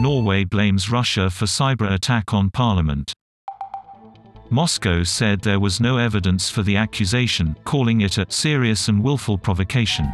Norway blames Russia for cyber attack on parliament. Moscow said there was no evidence for the accusation, calling it a serious and willful provocation.